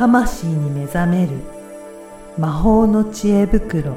魂に目覚める。魔法の知恵袋。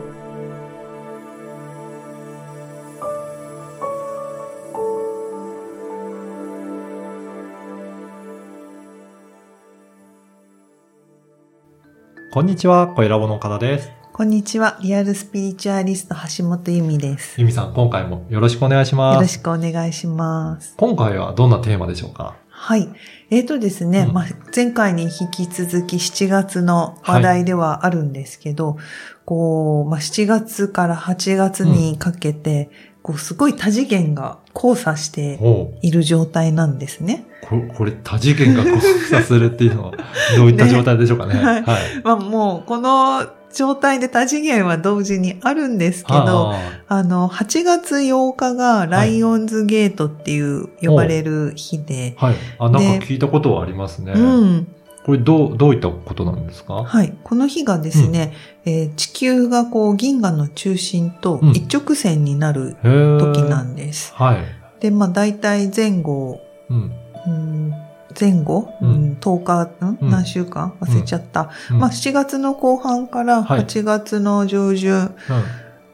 こんにちは、小ラボの岡田です。こんにちはリアルスピリチュアリスト橋本由美です。ゆみさん、今回もよろしくお願いしよます。ろしくお願いします。今回はどんなテーマでしょうか？はい。えーとですね、うんまあ、前回に引き続き7月の話題ではあるんですけど、こう、まあ、7月から8月にかけて、こう、すごい多次元が交差している状態なんですね。ここれ多次元が交差するっていうのはどういった状態でしょうかね。ね はいはい。まあ、もう、この状態で多次元は同時にあるんですけど、はあの、8月8日がライオンズゲートっていう呼ばれる日で、あはい。あ、なんか聞いたことはありますね。うん。これどう、どういったことなんですか？はい。この日がですね、えー地球がこう銀河の中心とうん一直線になる時なんです。はい。で、まあ大体前後、うん。うん前後、うん。うん10日、ん？うん。何週間？忘れちゃった。うん。まあ7月の後半からはい。8月の上旬、うん。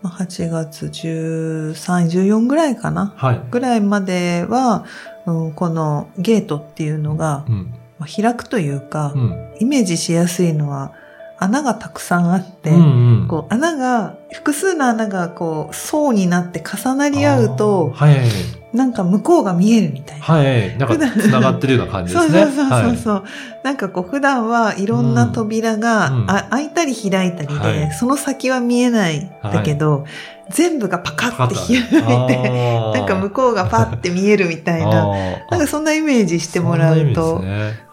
まあ8月13、14ぐらいかな？はい。ぐらいまでは、うんこのゲートっていうのが、うん。まあ開くというか、うん。イメージしやすいのは穴がたくさんあって、うんうん。こう穴が、複数の穴がこう層になって重なり合うと、はい。なんか向こうが見えるみたいな。はい。なんか繋がってるような感じですね。そうそうそうそうはい。なんかこう普段はいろんな扉が、うん。うん。あ開いたり開いたりで、はい。その先は見えないんだけど、全部がパカッて開いて、なんか向こうがパッて見えるみたいな、なんかそんなイメージしてもらうと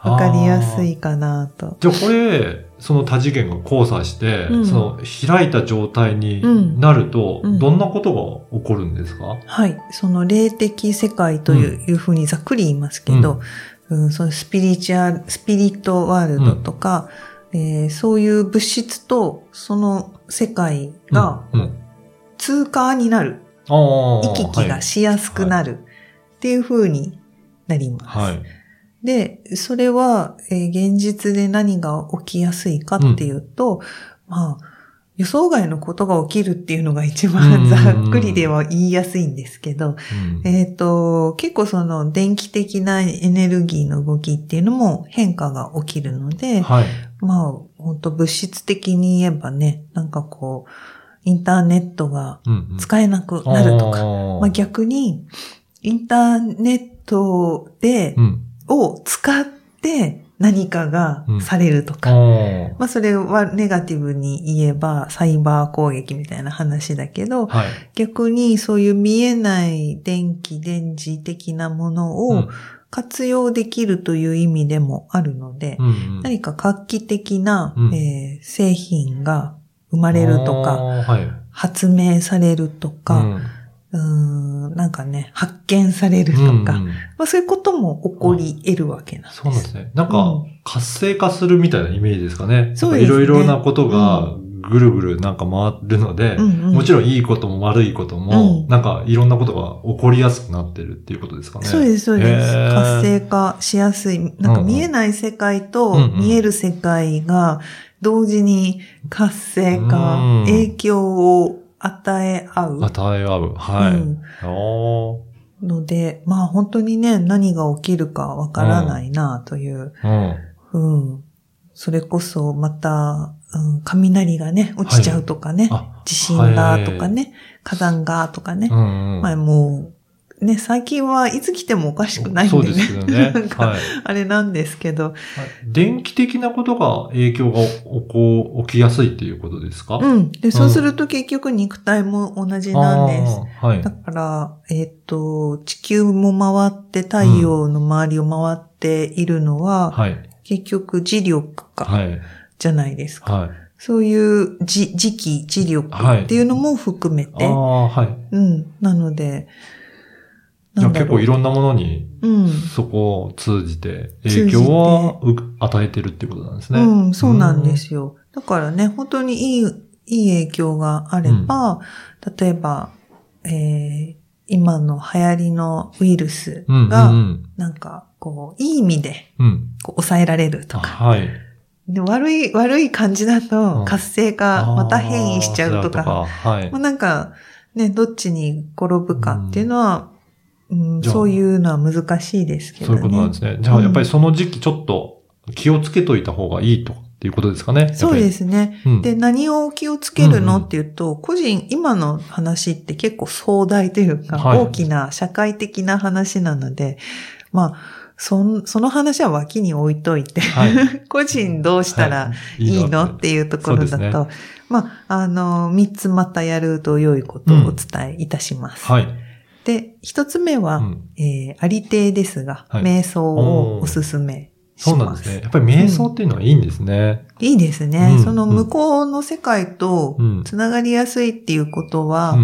わかりやすあいかなと。ー。じゃあこれ、その多次元が交差して、うん。その開いた状態にうん。なると、うん。どんなことが起こるんですか、はい。その霊的世界という,、いうふうにざっくり言いますけど、うん。そのスピリチュアル、スピリットワールドとか、えーそういう物質とその世界がうん。うん。通過になる、行き来がしやすくなる。っていうふうになります。はい。はい。で、それは、えー現実で何が起きやすいかっていうと、まあ、予想外のことが起きるっていうのが一うん番ざっくりでは言いやすいんですけど、うんえっ、と、結構その電気的なエネルギーの動きっていうのも変化が起きるので、はい。まあ、本当物質的に言えばね、なんかこう、インターネットがうんうん使えなくなるとか、あーまあ逆に、インターネットで、うん。を使って何かがうん。されるとか、あーまあそれはネガティブに言えばサイバー攻撃みたいな話だけど、はい。逆にそういう見えない電気、電磁的なものをうん。活用できるという意味でもあるので、うんうん。何か画期的な、うん。えー製品が生まれるとか、はい。発明されるとか、うんなんかね、発見されるとか、うんうんまあそういうことも起こり得るわけなんです。そうなんですね。なんかうん、活性化するみたいなイメージですかね。そうですねいろいろなことがぐるぐるなんか回るので、うんうんもちろんいいことも悪いことも、うんなんかいろんなことが起こりやすくなってるっていうことですかね。そうです、そうです。活性化しやすい。なんかうんうん見えない世界とうんうん見える世界が同時に活性うん化、影響を与え合う。与え合う。はい。うんおので、まあ本当にね、何が起きるかわからないなという、ーうん。うん。それこそまた、うん、雷がね、落ちちゃうとかね、あ地震がとか。ね、火山がとかね、はいうんうんまあもう、ね、最近はいつ来てもおかしくないんでね。そうですよね なん。かはい。あれなんですけど、はい電気的なことが影響が起こ起きやすいっていうことですか？うん。で、そうすると結局肉体も同じなんです。はいだ。から、えっ、と、地球も回って太陽の周りを回っているのは、はい。結局磁力か、はい。じゃないですか。はい。そういう磁磁気、磁力っていうのも含めて、ああ、はい。うん。なので、結構いろんなものにうん。そこを通じて影響はう与えてるっていうことなんですね。うん、そうなんですよ。だからね、本当にいい、いい影響があれば、例えば、えー今の流行りのウイルスうん。うん。が、うんなんか、こう、いい意味で、抑えられるとか、はい。で悪い、悪い感じだうんと活性化、また変異しちゃうとか、あーはいまあ、。なんか、ね、どっちに転ぶかっていうのは、うんそういうのは難しいですけどね。そういうことなんですね。じゃあ、やっぱりその時期ちょっと気をつけといた方がいいとかっていうことですかね。。そうですすね。うんで、何を気をつけるのうんうんっていうと、個人、今の話って結構壮大というか、はい大きな社会的な話なので、まあ、そんその話は脇に置いといて、はい 個人どうしたらいいのっていうところだと、まあ、あの、三つまたやると良いことをお伝えいたします。はい。で、一つ目は、うんえーありていですが、はい瞑想をおすすめしそう。なんですね。やっぱり瞑想っていうのはいいんですね。いいですね。うんその向こうの世界とうんつながりやすいっていうことは、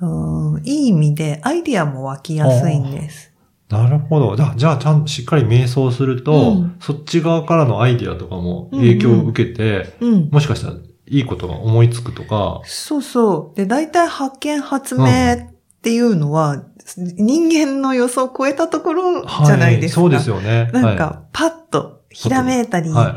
うんうんいい意味でアイディアも湧きやすいんです。なるほど。じゃあ、じゃあちゃんとしっかり瞑想すると、うんそっち側からのアイディアとかも影響を受けて、うん。もしかしたらいいことが思いつくとか、そうそう。で、大体発見発明っていうのは、人間の予想を超えたところじゃないですか。そうですよね。なんか、パッとひらめいたり、はい、はい。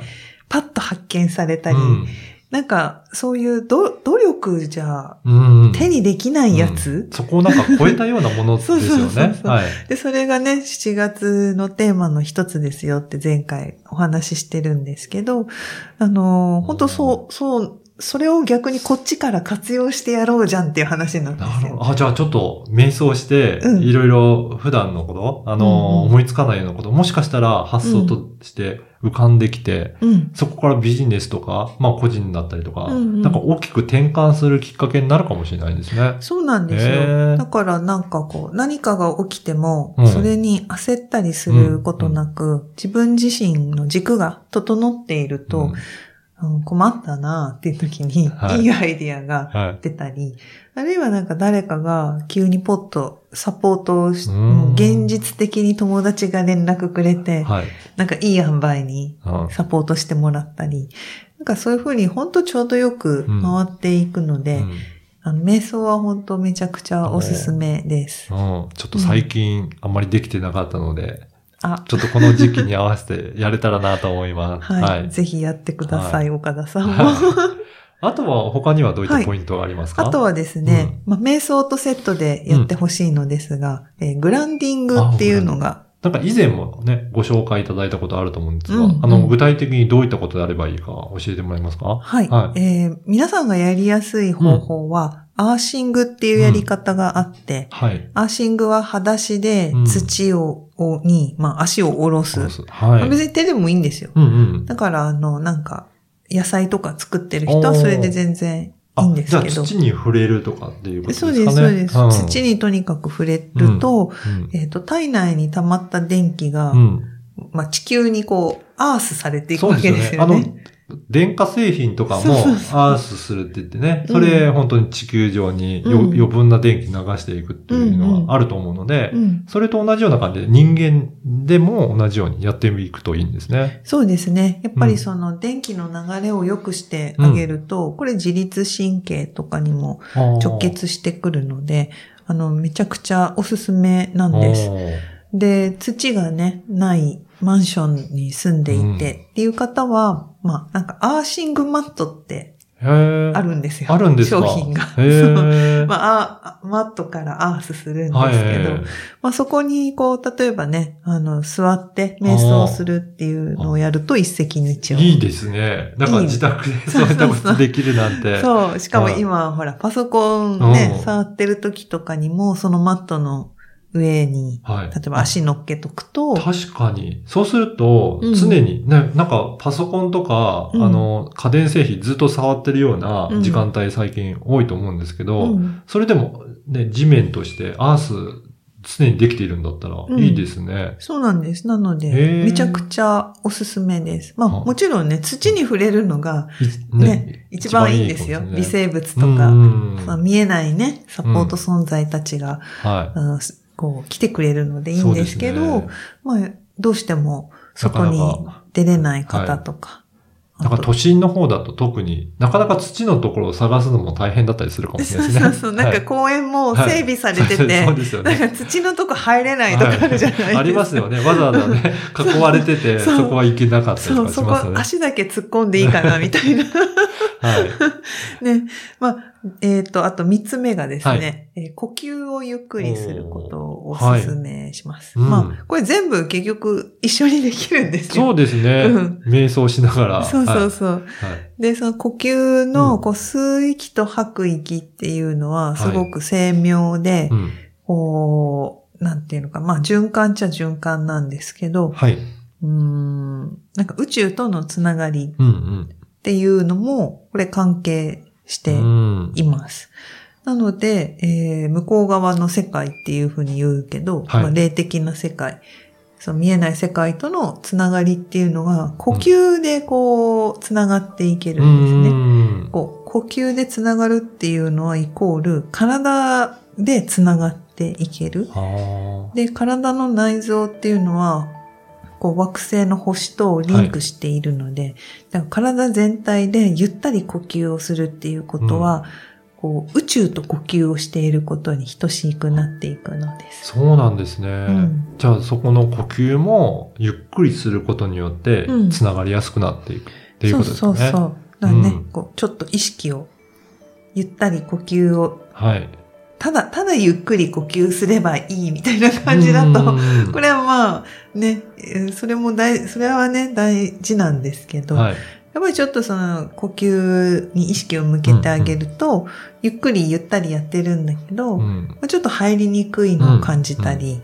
パッと発見されたり、うん。なんか、そういうど努力じゃうんうん。手にできないやつ、うん。そこをなんか超えたようなものですよね。そうそうそうそう。はい。で、それがね、7月のテーマの一つですよって前回お話ししてるんですけど、あのー本当そう、そう、それを逆にこっちから活用してやろうじゃんっていう話なんですよ。なるほど。あ、じゃあちょっと瞑想して、うんいろいろ普段のこと、あのーうんうん思いつかないようなこと、もしかしたら発想として浮かんできて、うん。そこからビジネスとか、まあ個人だったりとか、うんうんなんか大きく転換するきっかけになるかもしれないですね。そうなんですよ。へーだからなんかこう、何かが起きてもうん、それに焦ったりすることなく、自分自身の軸が整っていると、困ったなっていう時に、はい。いいアイディアがはい。出たり、あるいはなんか誰かが急にポッとサポートをし、うん。現実的に友達が連絡くれて、はい。なんかいい塩梅にうん。サポートしてもらったり、なんかそういうふうに本当ちょうどよく回っていくので、うん。あの瞑想は本当めちゃくちゃおすすめです。うん。ちょっと最近あんまりできてなかったので、あ、ちょっとこの時期に合わせてやれたらなと思います。はい、ぜひやってください、岡田さんも。はい。あとは他にはどういったポイントがありますか、あとはですね、まあ、瞑想とセットでやってほしいのですが、えーグランディングっていうのが、なんか以前もね、ご紹介いただいたことあると思うんですが、うんあの、うん具体的にどういったことであればいいか教えてもらえますか？はい、はい。えー皆さんがやりやすい方法は、アーシングっていうやり方があって、はい。アーシングは裸足でうん土を、をに、まあ足を下ろす。はい。別に手でもいいんですよ。うんうん。だから、あの、なんか、野菜とか作ってる人はそれで全然いいんですけど。あじゃあ土に触れるとかっていうことですかね。そうです、そうです。ん土にとにかく触れると、うんえっ、と、体内に溜まった電気が、うん。まあ、地球にこう、アースされていくわけですよね。電化製品とかもアースするって言ってね、それ本当に地球上にようん。余分な電気流していくっていうのがあると思うので、うん、それと同じような感じで人間でも同じようにやっていくといいんですね。そうですね。やっぱうん。りその電気の流れを良くしてあげると、これ自律神経とかにも直結してくるので、あの、めちゃくちゃおすすめなんです。で、土がね、ないマンションに住んでいてっていう方は、まあ、なんかアーシングマットってあるんですよ。あるんですか？商品が。へそうーまあ、あマットからアースするんですはいけど、まあそこにこう、例えばね、あの、座って瞑想するっていうのをやると一石二鳥。いいですね。なんか自宅で そういったことできるなんて。そう。しかもはい今、ほら、パソコンねう、ん触ってる時とかにも、そのマットの上に、はい。例えば足乗っけとくと、確かに。そうすると、うん。常に、ね、なんかパソコンとか、うん。あの、家電製品ずっと触ってるようなうん。時間帯最近多いと思うんですけど、うん。それでも、ね、地面としてアース常にできているんだったらうん。いいですね。そうなんです。なのへで、ー。めちゃくちゃおすすめです。まあ、あ。もちろんね、土に触れるのがいね、一番いいんですよ。かもしれない。微生物とうか、ん。まあ見えないね、サポート存在たちが、はうんこう、来てくれるのでいいんですけど、ねまあ、どうしても外に出れない方とか、なんか都心の方だと特になかなか土のところを探すのも大変だったりするかもしれないですね。そうそうそう。なんか公園も整備されてて、はいそうですよね。なんか土のとこ入れないとかあるじゃないですか。ありますよね。わざわざね、囲われてて、そうそこは行けなかったりとそう、そこかしますよね。足だけ突っ込んでいいかな、みたいな。はい。ね。まあ、えっ、と、あと三つ目がですね、はいえー呼吸をゆっくりすることをお勧めします。はいうんまあ、これ全部結局一緒にできるんですよ。そうですね。うん瞑想しながら。そうそうはいそう。はいで、その呼吸うんのこう吸う息と吐く息っていうのははいすごく精妙で、うん。こう、なんていうのか、まあ循環っちゃ循環なんですけど、はい。うーん、なんか宇宙とのつながりうんっていうのも、これ関係して。います。なので、えー向こう側の世界っていうふうに言うけど、はいまあ、霊的な世界、その見えない世界とのつながりっていうのが、呼吸でこう、つながっていけるんですね。うんこう呼吸でつながるっていうのはイコール、体でつながっていける。あで、体の内臓っていうのは、こう惑星の星とリンクしているので、だから体全体でゆったり呼吸をするっていうことは、こう宇宙と呼吸をしていることに等しくなっていくのであ、す。そうなんですね。んじゃあそこの呼吸もゆっくりすることによってうんつながりやすくなっていくっていうことですね。そうそうそう。だね、うんこうちょっと意識を、ゆったり呼吸を、はい。ただ、ただゆっくり呼吸すればいいみたいな感じだと、うん。これはまあ、ね、えーそれも大、それはね、大事なんですけど、はい。やっぱりちょっとその呼吸に意識を向けてあげると、ゆっくりゆったりやってるんだけど、まうん。あちょっと入りにくいのを感じたり、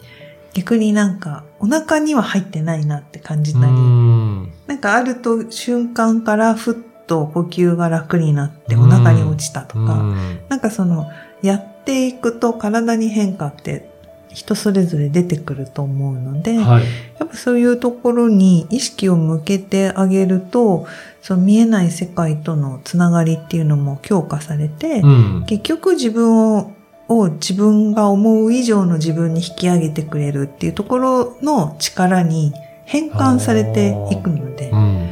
逆になんかお腹には入ってないなって感じたり、うん。なんかあると瞬間からふっと呼吸が楽になってお腹に落ちたとか、うん。なんかそのやっていくと体に変化って人それぞれ出てくると思うので、はい。やっぱそういうところに意識を向けてあげると、その見えない世界とのつながりっていうのも強化されて、うん結局自分をを自分が思う以上の自分に引き上げてくれるっていうところの力に変換されていくのでう、ん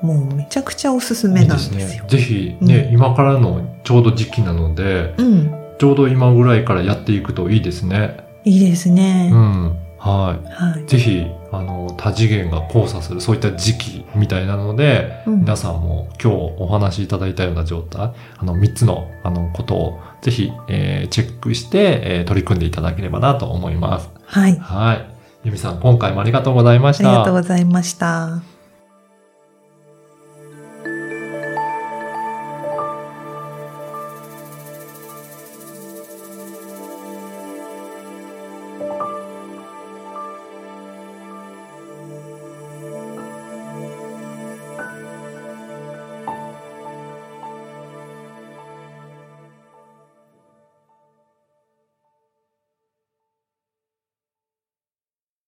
もうめちゃくちゃおすすめいいなんですよ。ぜひね、うん今からのちょうど時期なので、うん。ちょうど今ぐらいからやっていくといいですね。いいですね。うん。ははいい。。ぜひ、あの、多次元が交差する、そういった時期みたいなので、うん皆さんも今日お話しいただいたような状態、あの、3つの、あの、ことを、ぜひ、えーチェックして、えー取り組んでいただければなと思います。はい。はい。ゆみさん、今回もありがとうございました。ありがとうございました。